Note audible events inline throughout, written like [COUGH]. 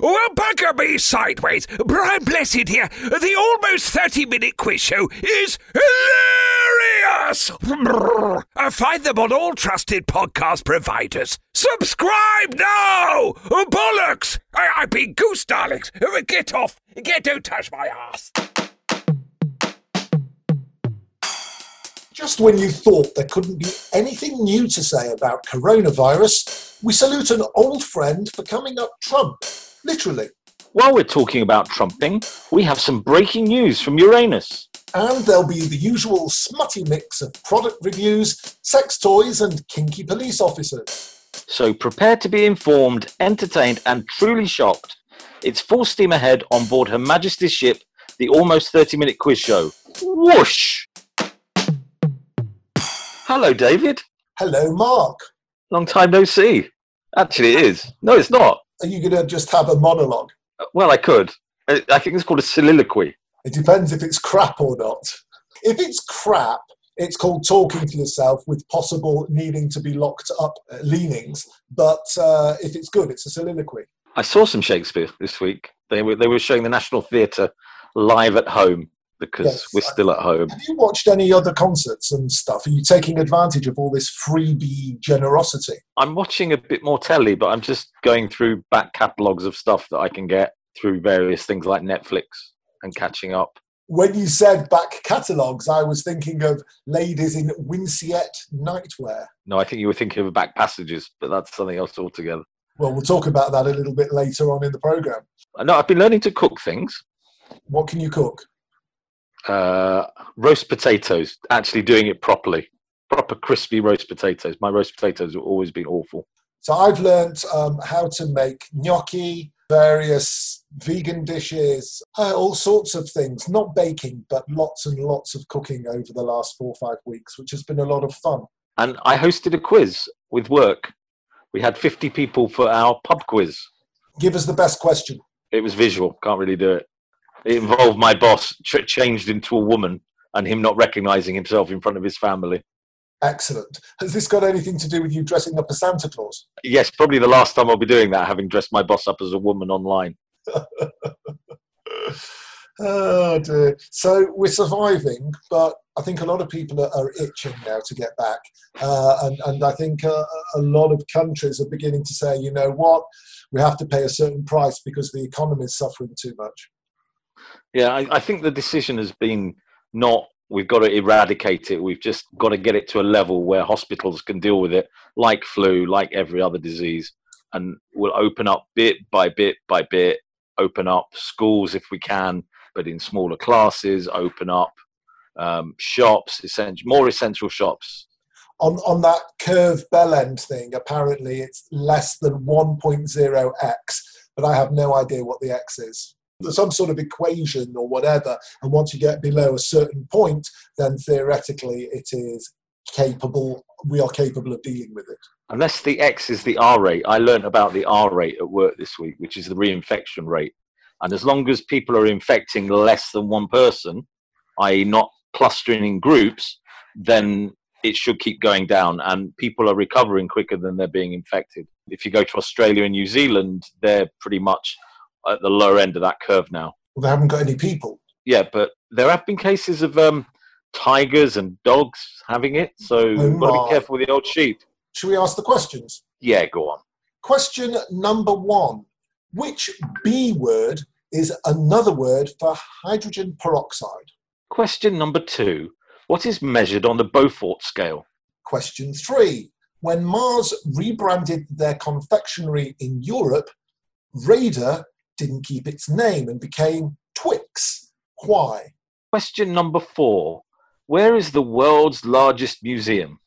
Well, bugger me sideways. Brian Blessed here. The almost 30 minute quiz show is hilarious. Uh, Find them on all trusted podcast providers. Subscribe now! Bollocks! I, I've been goose darlings. Get off. Get, don't touch my ass. Just when you thought there couldn't be anything new to say about coronavirus, we salute an old friend for coming up Trump. Literally. While we're talking about trumping, we have some breaking news from Uranus. And there'll be the usual smutty mix of product reviews, sex toys, and kinky police officers. So prepare to be informed, entertained, and truly shocked. It's full steam ahead on board Her Majesty's ship, the almost 30 minute quiz show. Whoosh! Hello, David. Hello, Mark. Long time no see. Actually, it is. No, it's not. Are you going to just have a monologue? Well, I could. I I think it's called a soliloquy. It depends if it's crap or not. If it's crap, it's called talking to yourself with possible needing to be locked up uh, leanings. But uh, if it's good, it's a soliloquy. I saw some Shakespeare this week. They were they were showing the National Theatre live at home because Yes. we're still at home. Have you watched any other concerts and stuff? Are you taking advantage of all this freebie generosity? I'm watching a bit more telly, but I'm just going through back catalogues of stuff that I can get through various things like Netflix and catching up. When you said back catalogues, I was thinking of ladies in Winceyette nightwear. No, I think you were thinking of back passages, but that's something else altogether. Well, we'll talk about that a little bit later on in the program. No, I've been learning to cook things. What can you cook? Uh, roast potatoes, actually doing it properly. Proper crispy roast potatoes. My roast potatoes have always been awful. So I've learnt um, how to make gnocchi, various vegan dishes, uh, all sorts of things. Not baking, but lots and lots of cooking over the last four or five weeks, which has been a lot of fun. And I hosted a quiz with work. We had 50 people for our pub quiz. Give us the best question. It was visual, can't really do it. It involved my boss ch- changed into a woman and him not recognizing himself in front of his family. Excellent. Has this got anything to do with you dressing up as Santa Claus? Yes, probably the last time I'll be doing that, having dressed my boss up as a woman online. [LAUGHS] Oh dear. So we're surviving, but I think a lot of people are, are itching now to get back. Uh, and, and I think uh, a lot of countries are beginning to say, you know what, we have to pay a certain price because the economy is suffering too much. Yeah, I, I think the decision has been not we've got to eradicate it. We've just got to get it to a level where hospitals can deal with it, like flu, like every other disease, and we'll open up bit by bit by bit. Open up schools if we can, but in smaller classes. Open up um, shops, essential, more essential shops. On, on that curve bell end thing, apparently it's less than 1.0x, but I have no idea what the x is. Some sort of equation or whatever, and once you get below a certain point, then theoretically it is capable, we are capable of dealing with it. Unless the X is the R rate. I learned about the R rate at work this week, which is the reinfection rate. And as long as people are infecting less than one person, i.e., not clustering in groups, then it should keep going down. And people are recovering quicker than they're being infected. If you go to Australia and New Zealand, they're pretty much at the lower end of that curve now. Well, they haven't got any people. Yeah, but there have been cases of um, tigers and dogs having it, so Oh got to be careful with the old sheep. Should we ask the questions? Yeah, go on. Question number one Which B word is another word for hydrogen peroxide? Question number two What is measured on the Beaufort scale? Question three When Mars rebranded their confectionery in Europe, Raider didn't keep its name and became Twix. Why? Question number four Where is the world's largest museum?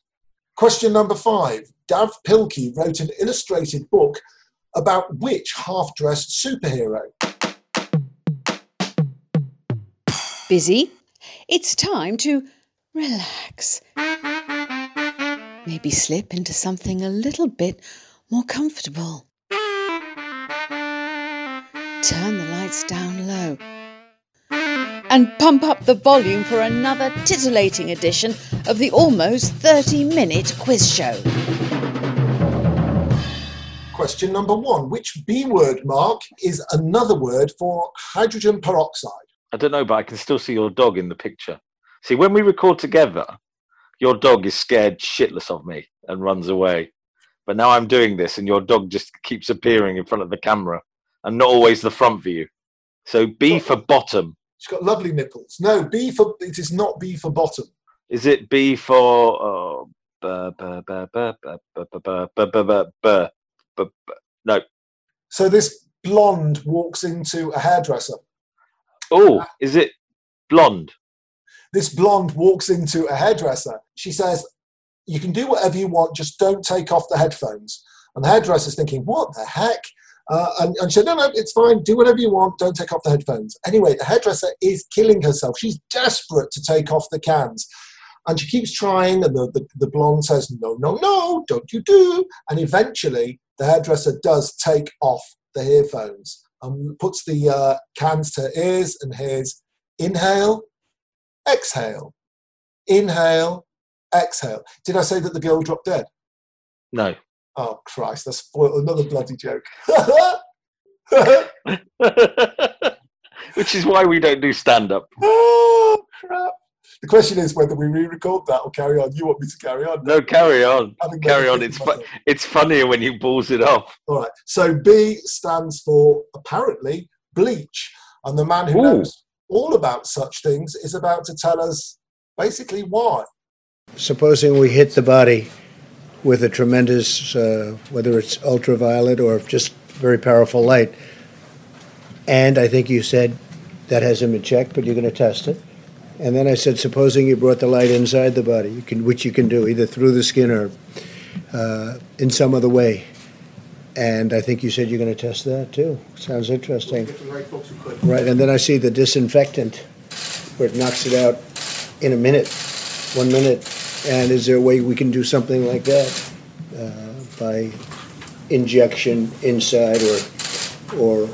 Question number five Dav Pilkey wrote an illustrated book about which half dressed superhero? Busy? It's time to relax. Maybe slip into something a little bit more comfortable. Turn the lights down low. And pump up the volume for another titillating edition of the almost 30 minute quiz show. Question number one Which B word, Mark, is another word for hydrogen peroxide? I don't know, but I can still see your dog in the picture. See, when we record together, your dog is scared shitless of me and runs away. But now I'm doing this, and your dog just keeps appearing in front of the camera and not always the front view. So B for bottom. She's got lovely nipples. No, B for it is not B for bottom. Is it B for? No. So this blonde walks into a hairdresser. Oh, is it blonde? This blonde walks into a hairdresser. She says, "You can do whatever you want, just don't take off the headphones." And the hairdresser's thinking, "What the heck?" Uh, and, and she said, No, no, it's fine. Do whatever you want. Don't take off the headphones. Anyway, the hairdresser is killing herself. She's desperate to take off the cans. And she keeps trying, and the, the, the blonde says, No, no, no, don't you do. And eventually, the hairdresser does take off the earphones and puts the uh, cans to her ears and hears inhale, exhale, inhale, exhale. Did I say that the girl dropped dead? No. Oh Christ, that's spoiled another bloody joke. [LAUGHS] Which is why we don't do stand up. oh crap. The question is whether we re-record that or carry on. You want me to carry on? No, carry on. Carry on. It's fu- it's funnier when you balls it off. All right. So B stands for apparently bleach, and the man who Ooh. knows all about such things is about to tell us basically why. Supposing we hit the body with a tremendous, uh, whether it's ultraviolet or just very powerful light, and I think you said that hasn't been checked, but you're going to test it. And then I said, supposing you brought the light inside the body, you can, which you can do either through the skin or uh, in some other way. And I think you said you're going to test that too. Sounds interesting. Right, and then I see the disinfectant, where it knocks it out in a minute, one minute. And is there a way we can do something like that uh, by injection inside or or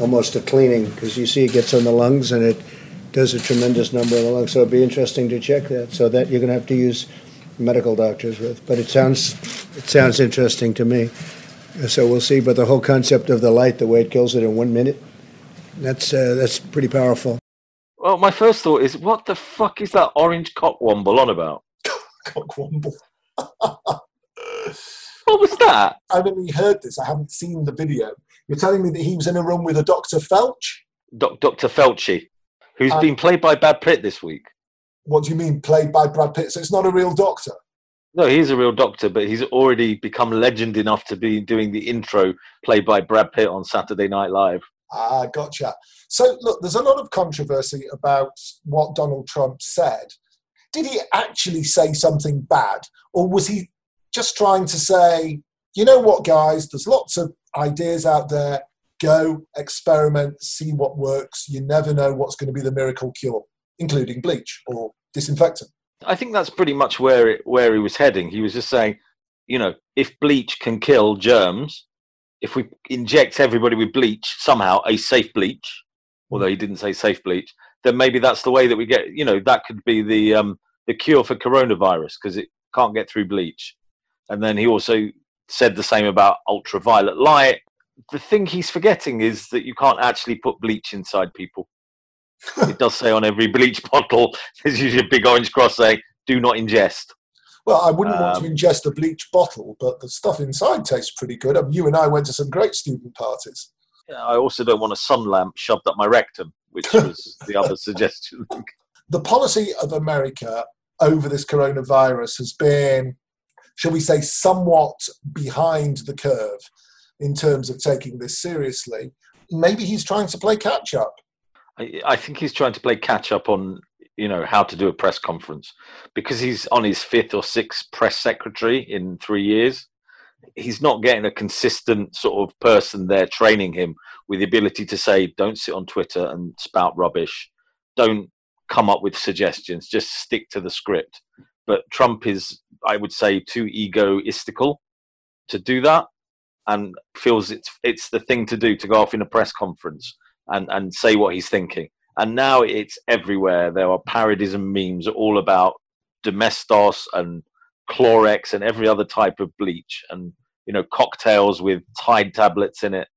almost a cleaning? Because you see, it gets on the lungs and it does a tremendous number of the lungs. So it'd be interesting to check that. So that you're going to have to use medical doctors with. But it sounds it sounds interesting to me. So we'll see. But the whole concept of the light, the way it kills it in one minute, that's uh, that's pretty powerful. Well, my first thought is, what the fuck is that orange cockwomble on about? [LAUGHS] What was that? I've only heard this. I haven't seen the video. You're telling me that he was in a room with a Dr. Felch? Doc, Dr. Felchi, who's Uh, been played by Brad Pitt this week. What do you mean, played by Brad Pitt? So it's not a real doctor. No, he's a real doctor, but he's already become legend enough to be doing the intro played by Brad Pitt on Saturday Night Live. Ah, gotcha. So, look, there's a lot of controversy about what Donald Trump said. Did he actually say something bad, or was he just trying to say, you know what, guys, there's lots of ideas out there. Go, experiment, see what works. You never know what's going to be the miracle cure, including bleach or disinfectant. I think that's pretty much where it, where he was heading. He was just saying, you know, if bleach can kill germs, if we inject everybody with bleach somehow, a safe bleach, although he didn't say safe bleach, then maybe that's the way that we get. You know, that could be the um, the cure for coronavirus because it can't get through bleach. And then he also said the same about ultraviolet light. The thing he's forgetting is that you can't actually put bleach inside people. it does say on every bleach bottle, [LAUGHS] there's usually a big orange cross saying, do not ingest. Well, I wouldn't want to Um, ingest a bleach bottle, but the stuff inside tastes pretty good. I mean, you and I went to some great student parties. Yeah, I also don't want a sun lamp shoved up my rectum, which [LAUGHS] was the other suggestion. [LAUGHS] the policy of America over this coronavirus has been, shall we say, somewhat behind the curve in terms of taking this seriously. Maybe he's trying to play catch up. I, I think he's trying to play catch up on, you know, how to do a press conference because he's on his fifth or sixth press secretary in three years. He's not getting a consistent sort of person there training him with the ability to say, don't sit on Twitter and spout rubbish. Don't come up with suggestions. Just stick to the script. But Trump is, I would say, too egoistical to do that and feels it's it's the thing to do to go off in a press conference and, and say what he's thinking. And now it's everywhere. There are parodies and memes all about Domestos and Clorox and every other type of bleach. And you know, cocktails with Tide tablets in it,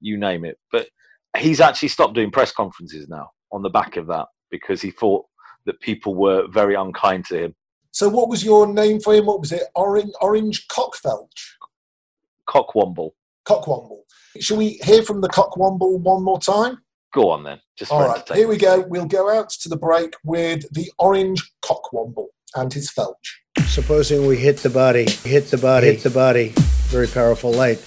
you name it. But he's actually stopped doing press conferences now on the back of that because he thought that people were very unkind to him. So, what was your name for him? What was it? Orange, Orange Cockfelch? Cockwomble. Cockwomble. Shall we hear from the Cockwomble one more time? Go on then. Just All right, here we go. We'll go out to the break with the Orange Cockwomble and his Felch. Supposing we hit the body, hit the body, hit the body, very powerful light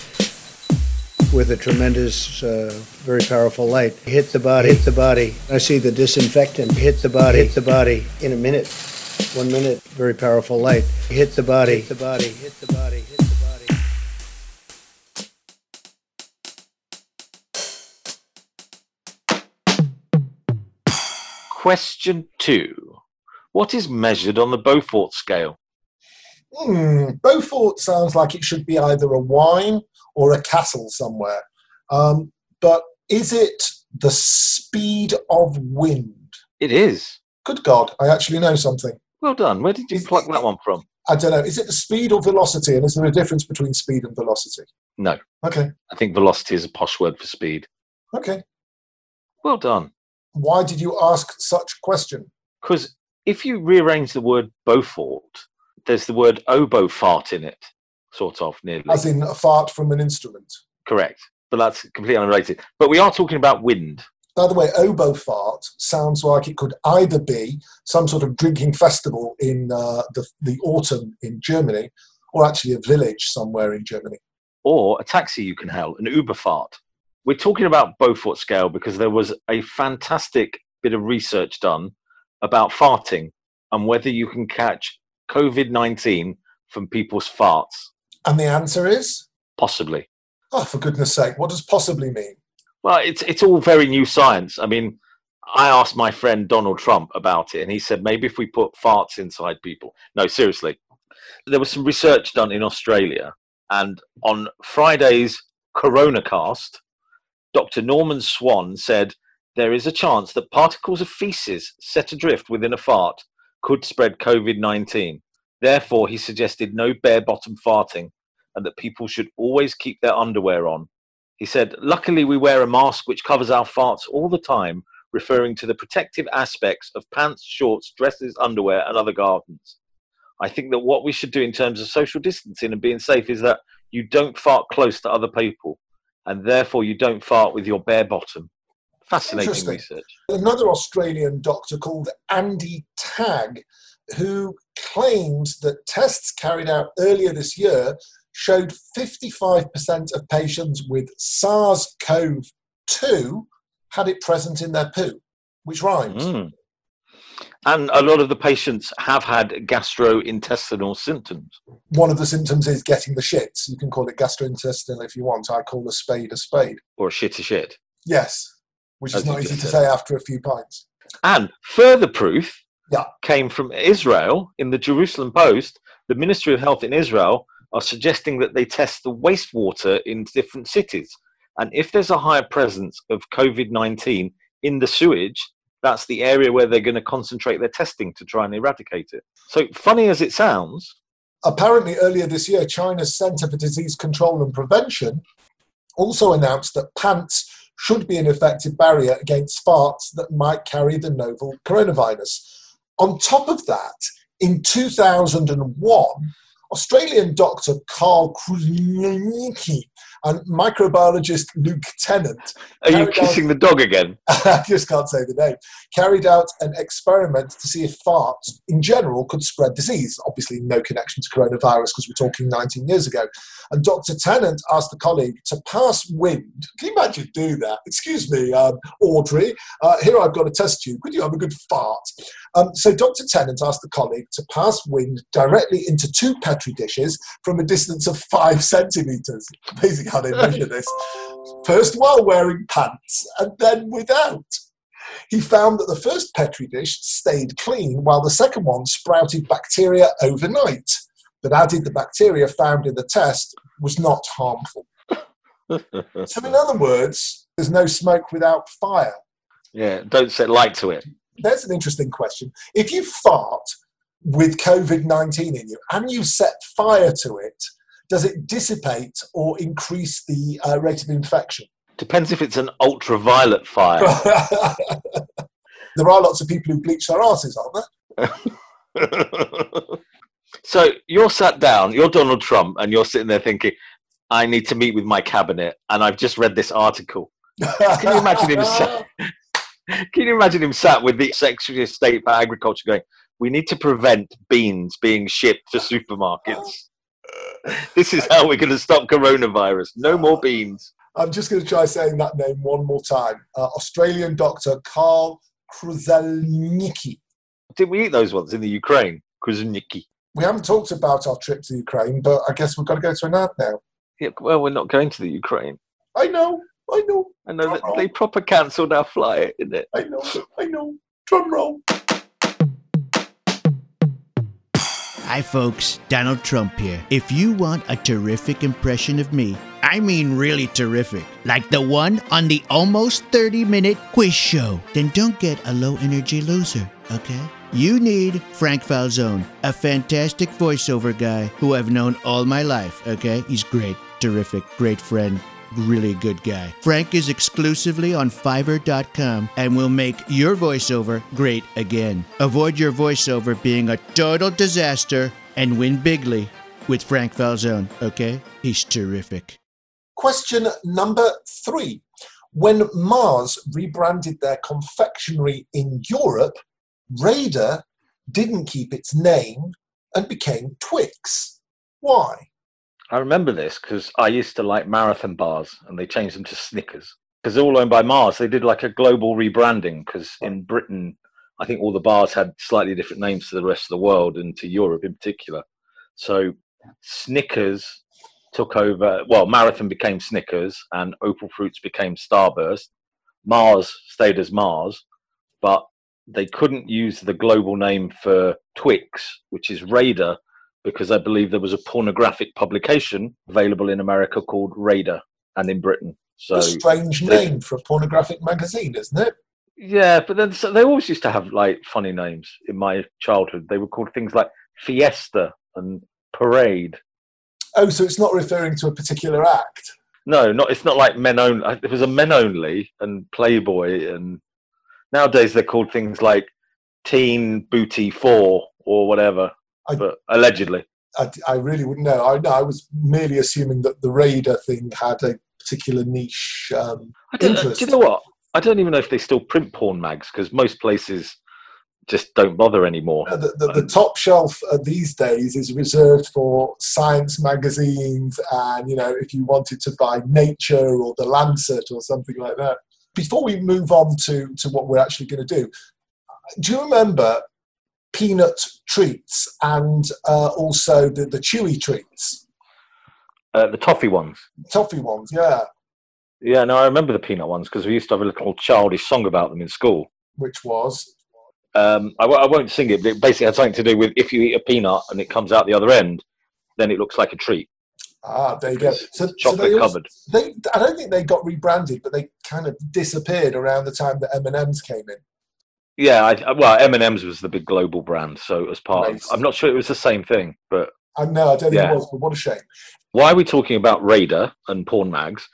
with a tremendous, uh, very powerful light. Hit the body, hit the body. I see the disinfectant. Hit the body, hit the body in a minute. One minute, very powerful light. Hit the body, hit the body, hit the body, hit the body. Question two. What is measured on the Beaufort scale? Hmm, Beaufort sounds like it should be either a wine or a castle somewhere. Um, but is it the speed of wind? It is. Good God, I actually know something. Well done. Where did you Is- pluck that one from? I don't know. Is it the speed or velocity? And is there a difference between speed and velocity? No. Okay, I think velocity is a posh word for speed. okay. Well done. Why did you ask such a question? Because if you rearrange the word Beaufort, there's the word oboe fart in it, sort of nearly. As in a fart from an instrument. Correct. But that's completely unrelated. But we are talking about wind. By the way, oboe fart sounds like it could either be some sort of drinking festival in uh, the, the autumn in Germany or actually a village somewhere in Germany. or a taxi you can hail, an Uber fart. We're talking about Beaufort scale because there was a fantastic bit of research done about farting and whether you can catch COVID 19 from people's farts. And the answer is? Possibly. Oh, for goodness sake, what does possibly mean? Well, it's, it's all very new science. I mean, I asked my friend Donald Trump about it, and he said maybe if we put farts inside people. No, seriously. There was some research done in Australia, and on Friday's CoronaCast, Dr. Norman Swan said there is a chance that particles of feces set adrift within a fart could spread COVID 19. Therefore, he suggested no bare bottom farting and that people should always keep their underwear on. He said, Luckily, we wear a mask which covers our farts all the time, referring to the protective aspects of pants, shorts, dresses, underwear, and other garments. I think that what we should do in terms of social distancing and being safe is that you don't fart close to other people, and therefore you don't fart with your bare bottom. Fascinating research. Another Australian doctor called Andy Tagg, who claims that tests carried out earlier this year showed 55% of patients with SARS CoV 2 had it present in their poo, which rhymes. Mm. And a lot of the patients have had gastrointestinal symptoms. One of the symptoms is getting the shits. You can call it gastrointestinal if you want. I call a spade a spade. or shit to shit. Yes, which is As not easy to say after a few pints. And further proof Yeah. came from Israel in the Jerusalem Post. The Ministry of Health in Israel are suggesting that they test the wastewater in different cities. And if there's a higher presence of COVID 19 in the sewage, that's the area where they're going to concentrate their testing to try and eradicate it. So, funny as it sounds, Apparently, earlier this year, China's Center for Disease Control and Prevention also announced that pants should be an effective barrier against farts that might carry the novel coronavirus. On top of that, in 2001, Australian doctor Karl Krusnicki and microbiologist Luke Tennant are you kissing the dog again? [LAUGHS] I just can't say the name, carried out an experiment to see if farts in general could spread disease. Obviously, no connection to coronavirus because we're talking 19 years ago. And Dr. Tennant asked the colleague to pass wind. Can you imagine doing that? Excuse me, um, Audrey, uh, here I've got a test tube. Could you have a good fart? Um, so Dr. Tennant asked the colleague to pass wind directly into two Petri dishes from a distance of five [LAUGHS] centimetres. Amazing how they measure this first while wearing pants and then without. He found that the first Petri dish stayed clean while the second one sprouted bacteria overnight, but added the bacteria found in the test was not harmful. [LAUGHS] So, in other words, there's no smoke without fire. yeah, don't set light to it. There's an interesting question. If you fart with COVID 19 in you and you set fire to it, does it dissipate or increase the uh, rate of infection? Depends if it's an ultraviolet fire. [LAUGHS] [LAUGHS] there are lots of people who bleach their asses, aren't there? So you're sat down, you're Donald Trump, and you're sitting there thinking, I need to meet with my cabinet, and I've just read this article. Can you imagine him sat, [LAUGHS] [LAUGHS] Can you imagine him sat with the Secretary of State for Agriculture going, we need to prevent beans being shipped to supermarkets. this is how we're going to stop coronavirus. No more beans. I'm just going to try saying that name one more time. Uh, Australian doctor Karl Kruszelnicki. Did we eat those ones in the Ukraine? Kruszelnicki. We haven't talked about our trip to Ukraine, but I guess we've got to go to an ad now. Yeah, well, we're not going to the Ukraine. I know, I know. I know that they proper cancelled our flight, isn't it? I know, I know. Drum roll. Hi, folks. Donald Trump here. If you want a terrific impression of me, I mean really terrific, like the one on the almost 30 minute quiz show, then don't get a low energy loser, okay? You need Frank Falzone, a fantastic voiceover guy who I've known all my life, okay? He's great, terrific, great friend, really good guy. Frank is exclusively on Fiverr.com and will make your voiceover great again. Avoid your voiceover being a total disaster and win bigly with Frank Falzone, okay? He's terrific. Question number three. When Mars rebranded their confectionery in Europe, Raider didn't keep its name and became Twix. Why? I remember this because I used to like marathon bars and they changed them to Snickers. Because they're all owned by Mars. They did like a global rebranding because in Britain, I think all the bars had slightly different names to the rest of the world and to Europe in particular. So Snickers took over, well, Marathon became Snickers and Opal Fruits became Starburst. Mars stayed as Mars, but they couldn't use the global name for Twix, which is Raider, because I believe there was a pornographic publication available in America called Raider and in Britain. So a strange name for a pornographic magazine, isn't it? Yeah, but then so they always used to have like funny names in my childhood. They were called things like Fiesta and Parade. Oh, so it's not referring to a particular act. No, not. It's not like men only. It was a men only and Playboy, and nowadays they're called things like Teen Booty Four or whatever. I, but allegedly, I, I really wouldn't know. I, I was merely assuming that the Raider thing had a particular niche um, I don't, interest. Do you know what? I don't even know if they still print porn mags because most places just don't bother anymore. Uh, the, the, the, top shelf uh, these days is reserved for science magazines, and you know, if you wanted to buy Nature or the Lancet or something like that. Before we move on to, to what we're actually going to do, do you remember peanut treats and uh, also the, the chewy treats. Uh, the toffee ones. Toffee ones, yeah. Yeah, no, I remember the peanut ones because we used to have a little childish song about them in school. Which was? Um, I w- I won't sing it, but it basically had something to do with if you eat a peanut and it comes out the other end, then it looks like a treat. Ah, there you go. So, chocolate so covered. they, I don't think they got rebranded, but they kind of disappeared around the time that M and M's came in. Yeah, I, well, M and M's was the big global brand, so as part, nice. of, I'm not sure it was the same thing, but I know I don't yeah. think it was, but what a shame. Why are we talking about Raider and porn mags?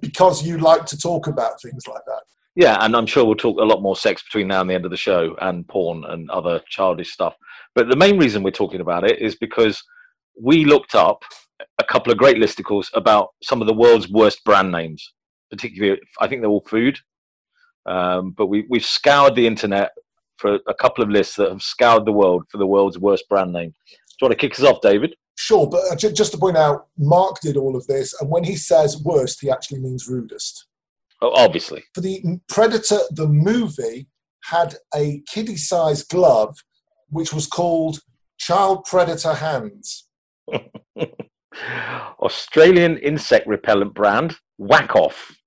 Because you like to talk about things like that. Yeah, and I'm sure we'll talk a lot more sex between now and the end of the show, and porn and other childish stuff. But the main reason we're talking about it is because we looked up a couple of great listicles about some of the world's worst brand names. Particularly, I think they're all food. Um, but we, we've scoured the internet for a couple of lists that have scoured the world for the world's worst brand name. Do you want to kick us off, David? Sure, but uh, just to point out, Mark did all of this, and when he says worst, he actually means rudest. Oh, obviously. For the Predator, the movie had a kiddie sized glove which was called Child Predator Hands. [LAUGHS] Australian insect repellent brand, Whack Off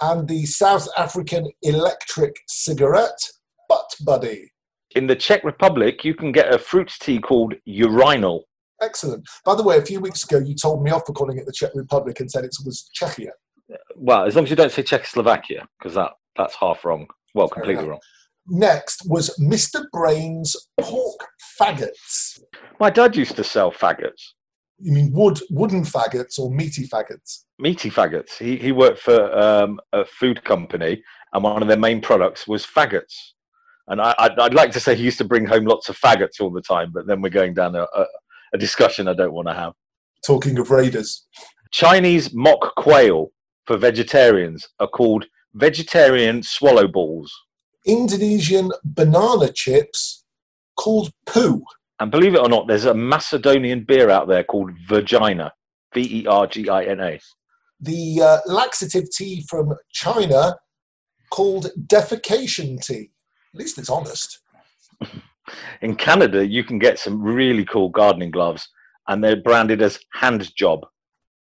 and the South African electric cigarette, Butt Buddy. In the Czech Republic, you can get a fruit tea called urinal. Excellent. By the way, a few weeks ago, you told me off for calling it the Czech Republic and said it was Czechia. Uh, well, as long as you don't say Czechoslovakia, because that, that's half wrong. Well, completely wrong. Next was Mr. Brain's pork faggots. My dad used to sell faggots. You mean wood, wooden faggots or meaty faggots? Meaty faggots. He he worked for um, a food company, and one of their main products was faggots. And I, I'd, I'd like to say he used to bring home lots of faggots all the time, but then we're going down a, a, a discussion I don't want to have. Talking of raiders. Chinese mock quail for vegetarians are called vegetarian swallow balls. Indonesian banana chips called poo. And believe it or not, there's a Macedonian beer out there called Vergina. V E R G I N A. The uh, laxative tea from China called defecation tea. At least it's honest. [LAUGHS] In Canada, you can get some really cool gardening gloves, and they're branded as hand job.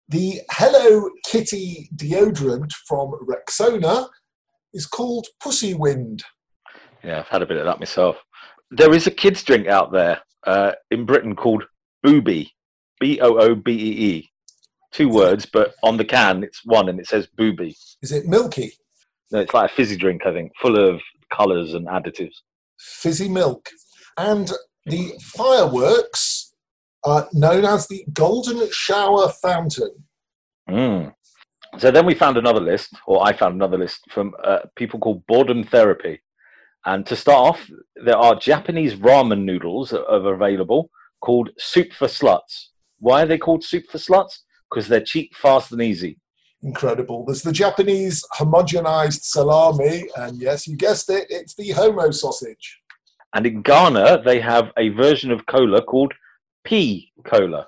The Hello Kitty deodorant from Rexona is called Pussy Wind. Yeah, I've had a bit of that myself. There is a kids' drink out there uh, in Britain called Booby, B O O B E E. Two words, but on the can it's one, and it says Booby. Is it milky? No, it's like a fizzy drink, I think, full of colours and additives. Fizzy milk. And the fireworks are known as the Golden Shower Fountain. Mm. So then we found another list, or I found another list from uh, people called Boredom Therapy. And to start off, there are Japanese ramen noodles that are available called Soup for Sluts. Why are they called Soup for Sluts? Because they're cheap, fast, and easy. Incredible. There's the Japanese homogenized salami, and yes, you guessed it, it's the homo sausage. And in Ghana, they have a version of cola called pea cola.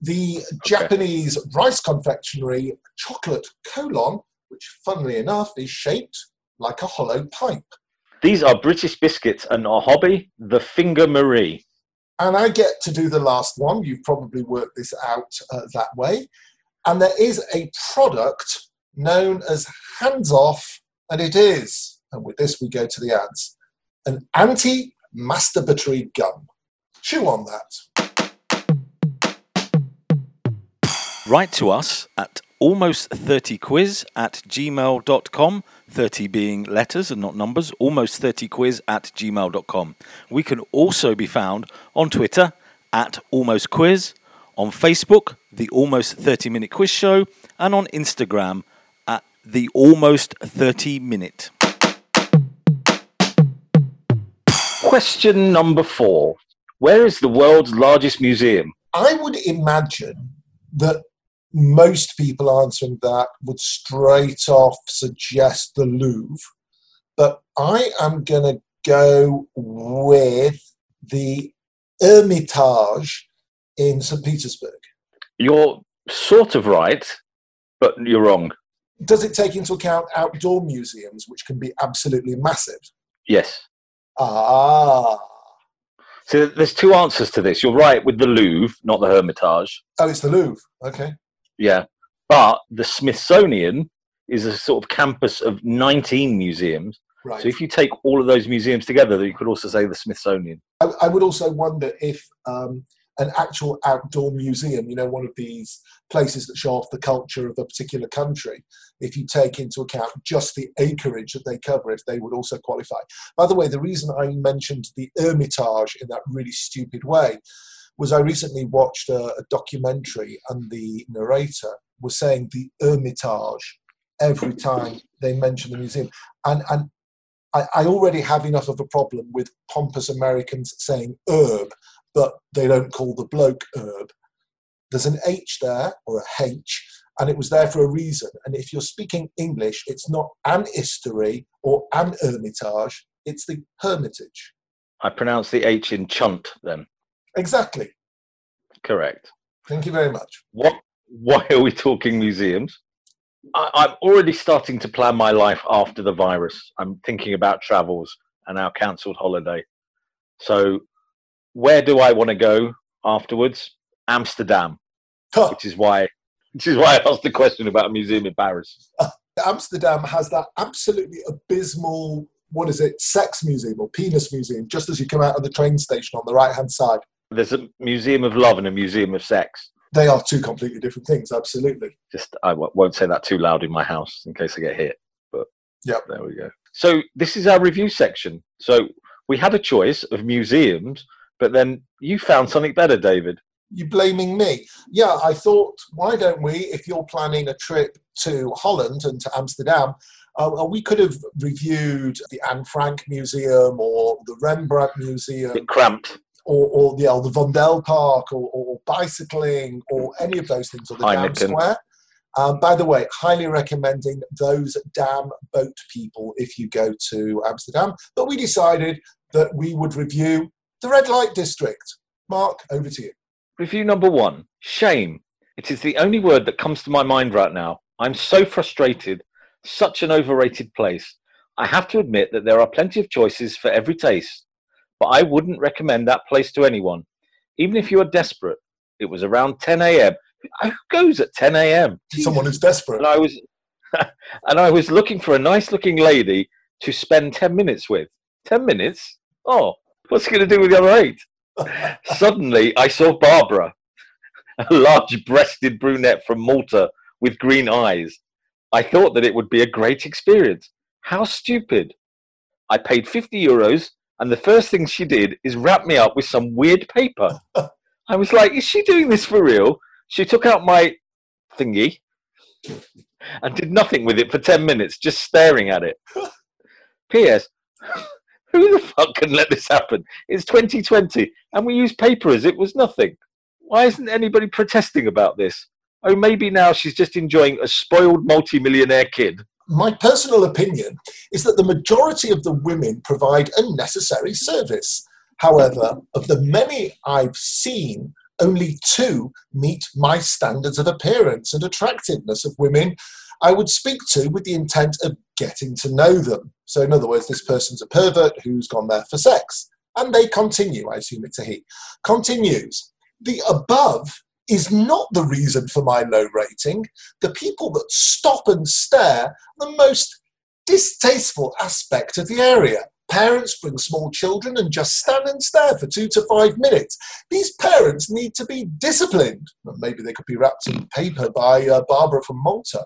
The Japanese rice confectionery chocolate colon, which funnily enough is shaped like a hollow pipe. These are British biscuits and our hobby, the Finger Marie. And I get to do the last one. You've probably worked this out uh, that way. And there is a product known as Hands Off, and it is, and with this we go to the ads, an anti masturbatory gum. Chew on that. Write to us at almost30quiz at gmail.com, 30 being letters and not numbers, almost30quiz at gmail.com. We can also be found on Twitter at almostquiz, on Facebook, the Almost 30 Minute Quiz Show, and on Instagram at the Almost 30 Minute. Question number four Where is the world's largest museum? I would imagine that most people answering that would straight off suggest the Louvre, but I am going to go with the Hermitage in St. Petersburg. You're sort of right, but you're wrong. Does it take into account outdoor museums, which can be absolutely massive? Yes. Ah. So there's two answers to this. You're right with the Louvre, not the Hermitage. Oh, it's the Louvre. Okay. Yeah. But the Smithsonian is a sort of campus of 19 museums. Right. So if you take all of those museums together, you could also say the Smithsonian. I, I would also wonder if um, an actual outdoor museum, you know, one of these places that show off the culture of a particular country, if you take into account just the acreage that they cover, if they would also qualify. By the way, the reason I mentioned the Hermitage in that really stupid way was I recently watched a, a documentary and the narrator was saying the Hermitage every time they mention the museum. And, and I, I already have enough of a problem with pompous Americans saying herb, but they don't call the bloke herb. There's an H there, or a H, and it was there for a reason. And if you're speaking English, it's not an history or an hermitage, it's the hermitage. I pronounce the H in chunt then. Exactly. Correct. Thank you very much. What? Why are we talking museums? I, I'm already starting to plan my life after the virus. I'm thinking about travels and our cancelled holiday. So, where do I want to go afterwards? Amsterdam, Huh. which is why, which is why I asked the question about a museum in Paris. Uh, Amsterdam has that absolutely abysmal, what is it, sex museum or penis museum, just as you come out of the train station on the right hand side. There's a museum of love and a museum of sex. They are two completely different things, absolutely. Just I w- won't say that too loud in my house in case I get hit. But Yep. there we go. So this is our review section. So we had a choice of museums, but then you found something better, David. You blaming me? Yeah, I thought, why don't we, if you're planning a trip to Holland and to Amsterdam, uh, we could have reviewed the Anne Frank Museum or the Rembrandt Museum. Bit cramped. Or, or the, Vondel Park or, or, bicycling or any of those things or the Dam Square. Um, by the way, highly recommending those damn boat people if you go to Amsterdam. But we decided that we would review the red light district. Mark, over to you. Review number one shame. It is the only word that comes to my mind right now. I'm so frustrated. Such an overrated place. I have to admit that there are plenty of choices for every taste, but I wouldn't recommend that place to anyone, even if you are desperate. It was around 10 a.m. Who goes at 10 a.m.? Someone who's desperate. And I was, [LAUGHS] and I was looking for a nice-looking lady to spend 10 minutes with. 10 minutes? Oh, what's he going to do with the other eight? [LAUGHS] Suddenly, I saw Barbara, a large breasted brunette from Malta with green eyes. I thought that it would be a great experience. How stupid. I paid 50 euros, and the first thing she did is wrap me up with some weird paper. I was like, is she doing this for real? She took out my thingy and did nothing with it for 10 minutes, just staring at it. [LAUGHS] P.S. [LAUGHS] Who the fuck can let this happen? It's 2020 and we use paper as it was nothing. Why isn't anybody protesting about this? Oh, maybe now she's just enjoying a spoiled multimillionaire kid. My personal opinion is that the majority of the women provide a necessary service. However, of the many I've seen, only two meet my standards of appearance and attractiveness of women I would speak to with the intent of getting to know them. So, in other words, this person's a pervert who's gone there for sex. And they continue, I assume it's a he, continues. The above is not the reason for my low rating. The people that stop and stare, the most distasteful aspect of the area. Parents bring small children and just stand and stare for two to five minutes. These parents need to be disciplined. Well, maybe they could be wrapped in paper by uh, Barbara from Malta.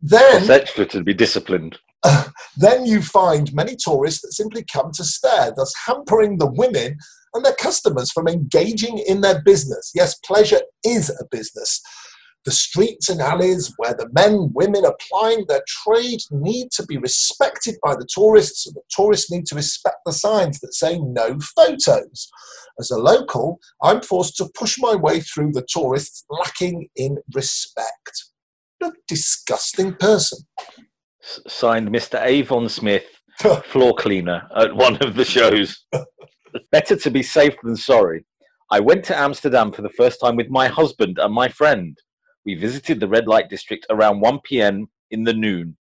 Then, extra to be disciplined. [LAUGHS] Then you find many tourists that simply come to stare, thus hampering the women and their customers from engaging in their business. Yes, pleasure is a business. The streets and alleys where the men, women applying their trade need to be respected by the tourists, and the tourists need to respect the signs that say no photos. As a local, I'm forced to push my way through the tourists lacking in respect. A disgusting person. Signed Mr. Avon Smith, [LAUGHS] floor cleaner at one of the shows. [LAUGHS] Better to be safe than sorry. I went to Amsterdam for the first time with my husband and my friend. We visited the red light district around 1 p.m. in the noon.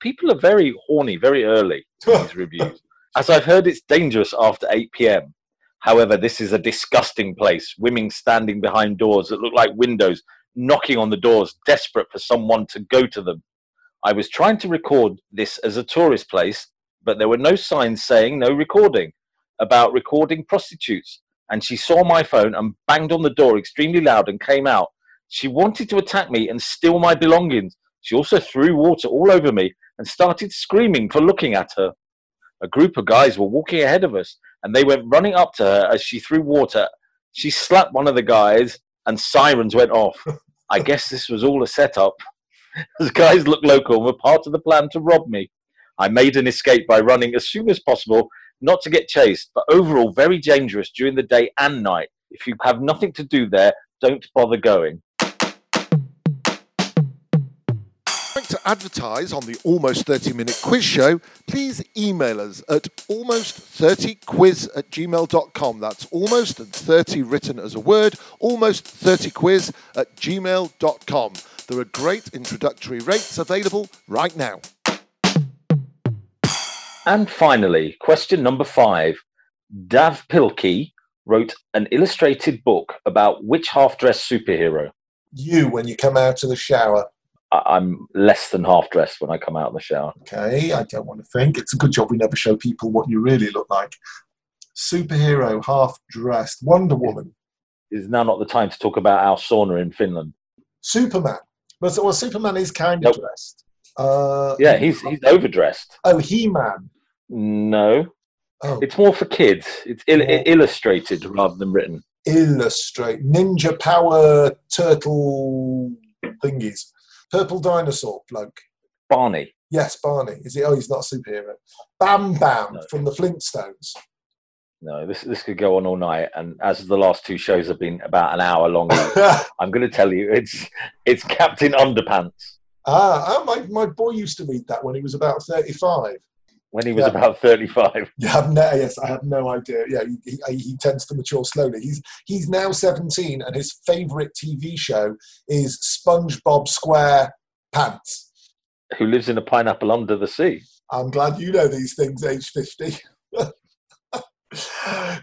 People are very horny very early [LAUGHS] these reviews. As I've heard, it's dangerous after 8 p.m. However, this is a disgusting place. Women standing behind doors that look like windows, knocking on the doors, desperate for someone to go to them. I was trying to record this as a tourist place, but there were no signs saying no recording about recording prostitutes. And she saw my phone and banged on the door extremely loud and came out. She wanted to attack me and steal my belongings. She also threw water all over me and started screaming for looking at her. A group of guys were walking ahead of us and they went running up to her as she threw water. She slapped one of the guys and sirens went off. I guess this was all a setup. The guys looked local and were part of the plan to rob me. I made an escape by running as soon as possible, not to get chased, but overall very dangerous during the day and night. If you have nothing to do there, don't bother going. to advertise on the Almost 30 Minute Quiz Show, please email us at almost30quiz at gmail.com. That's almost 30 written as a word, almost30quiz at gmail.com. There are great introductory rates available right now. And finally, question number five. Dav Pilkey wrote an illustrated book about which half dressed superhero? You, when you come out of the shower. I'm less than half dressed when I come out of the shower. Okay, I don't want to think. It's a good job we never show people what you really look like. Superhero, half dressed, Wonder Woman. Is now not the time to talk about our sauna in Finland? Superman. Well, well Superman is kind of nope. dressed. Uh, yeah, he's he's overdressed. Oh, He Man. No. Oh. It's more for kids. It's il- illustrated rather than written. illustrate Ninja Power Turtle thingies. Purple dinosaur bloke. Barney. Yes, Barney. Is he? Oh, he's not a superhero. Bam Bam No. from the Flintstones. No, this this could go on all night, and as the last two shows have been about an hour long, [LAUGHS] I'm going to tell you it's it's Captain Underpants ah, ah, my, my boy used to read that when he was about 35. when he was Yeah. about 35. You have no, yes, I have no idea. Yeah, he, he, he tends to mature slowly. He's he's now 17, and his favourite TV show is SpongeBob SquarePants. Who lives in a pineapple under the sea? I'm glad you know these things, age 50. [LAUGHS]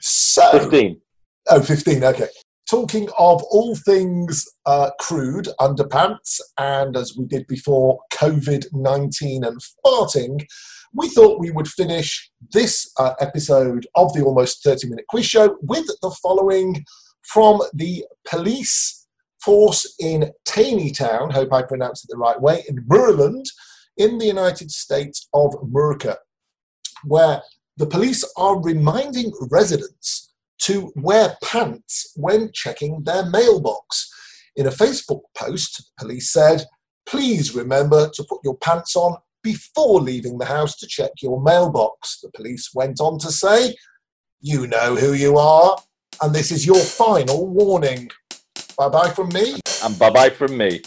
so, 15. Oh, 15, okay. Talking of all things uh, crude, underpants, and as we did before, COVID 19 and farting, we thought we would finish this uh, episode of the almost 30 minute quiz show with the following from the police force in Taneytown, hope I pronounced it the right way, in Maryland, in the United States of America, where the police are reminding residents to wear pants when checking their mailbox. In a Facebook post, the police said, Please remember to put your pants on before leaving the house to check your mailbox. The police went on to say, You know who you are, and this is your final warning. Bye bye from me. And bye bye from me.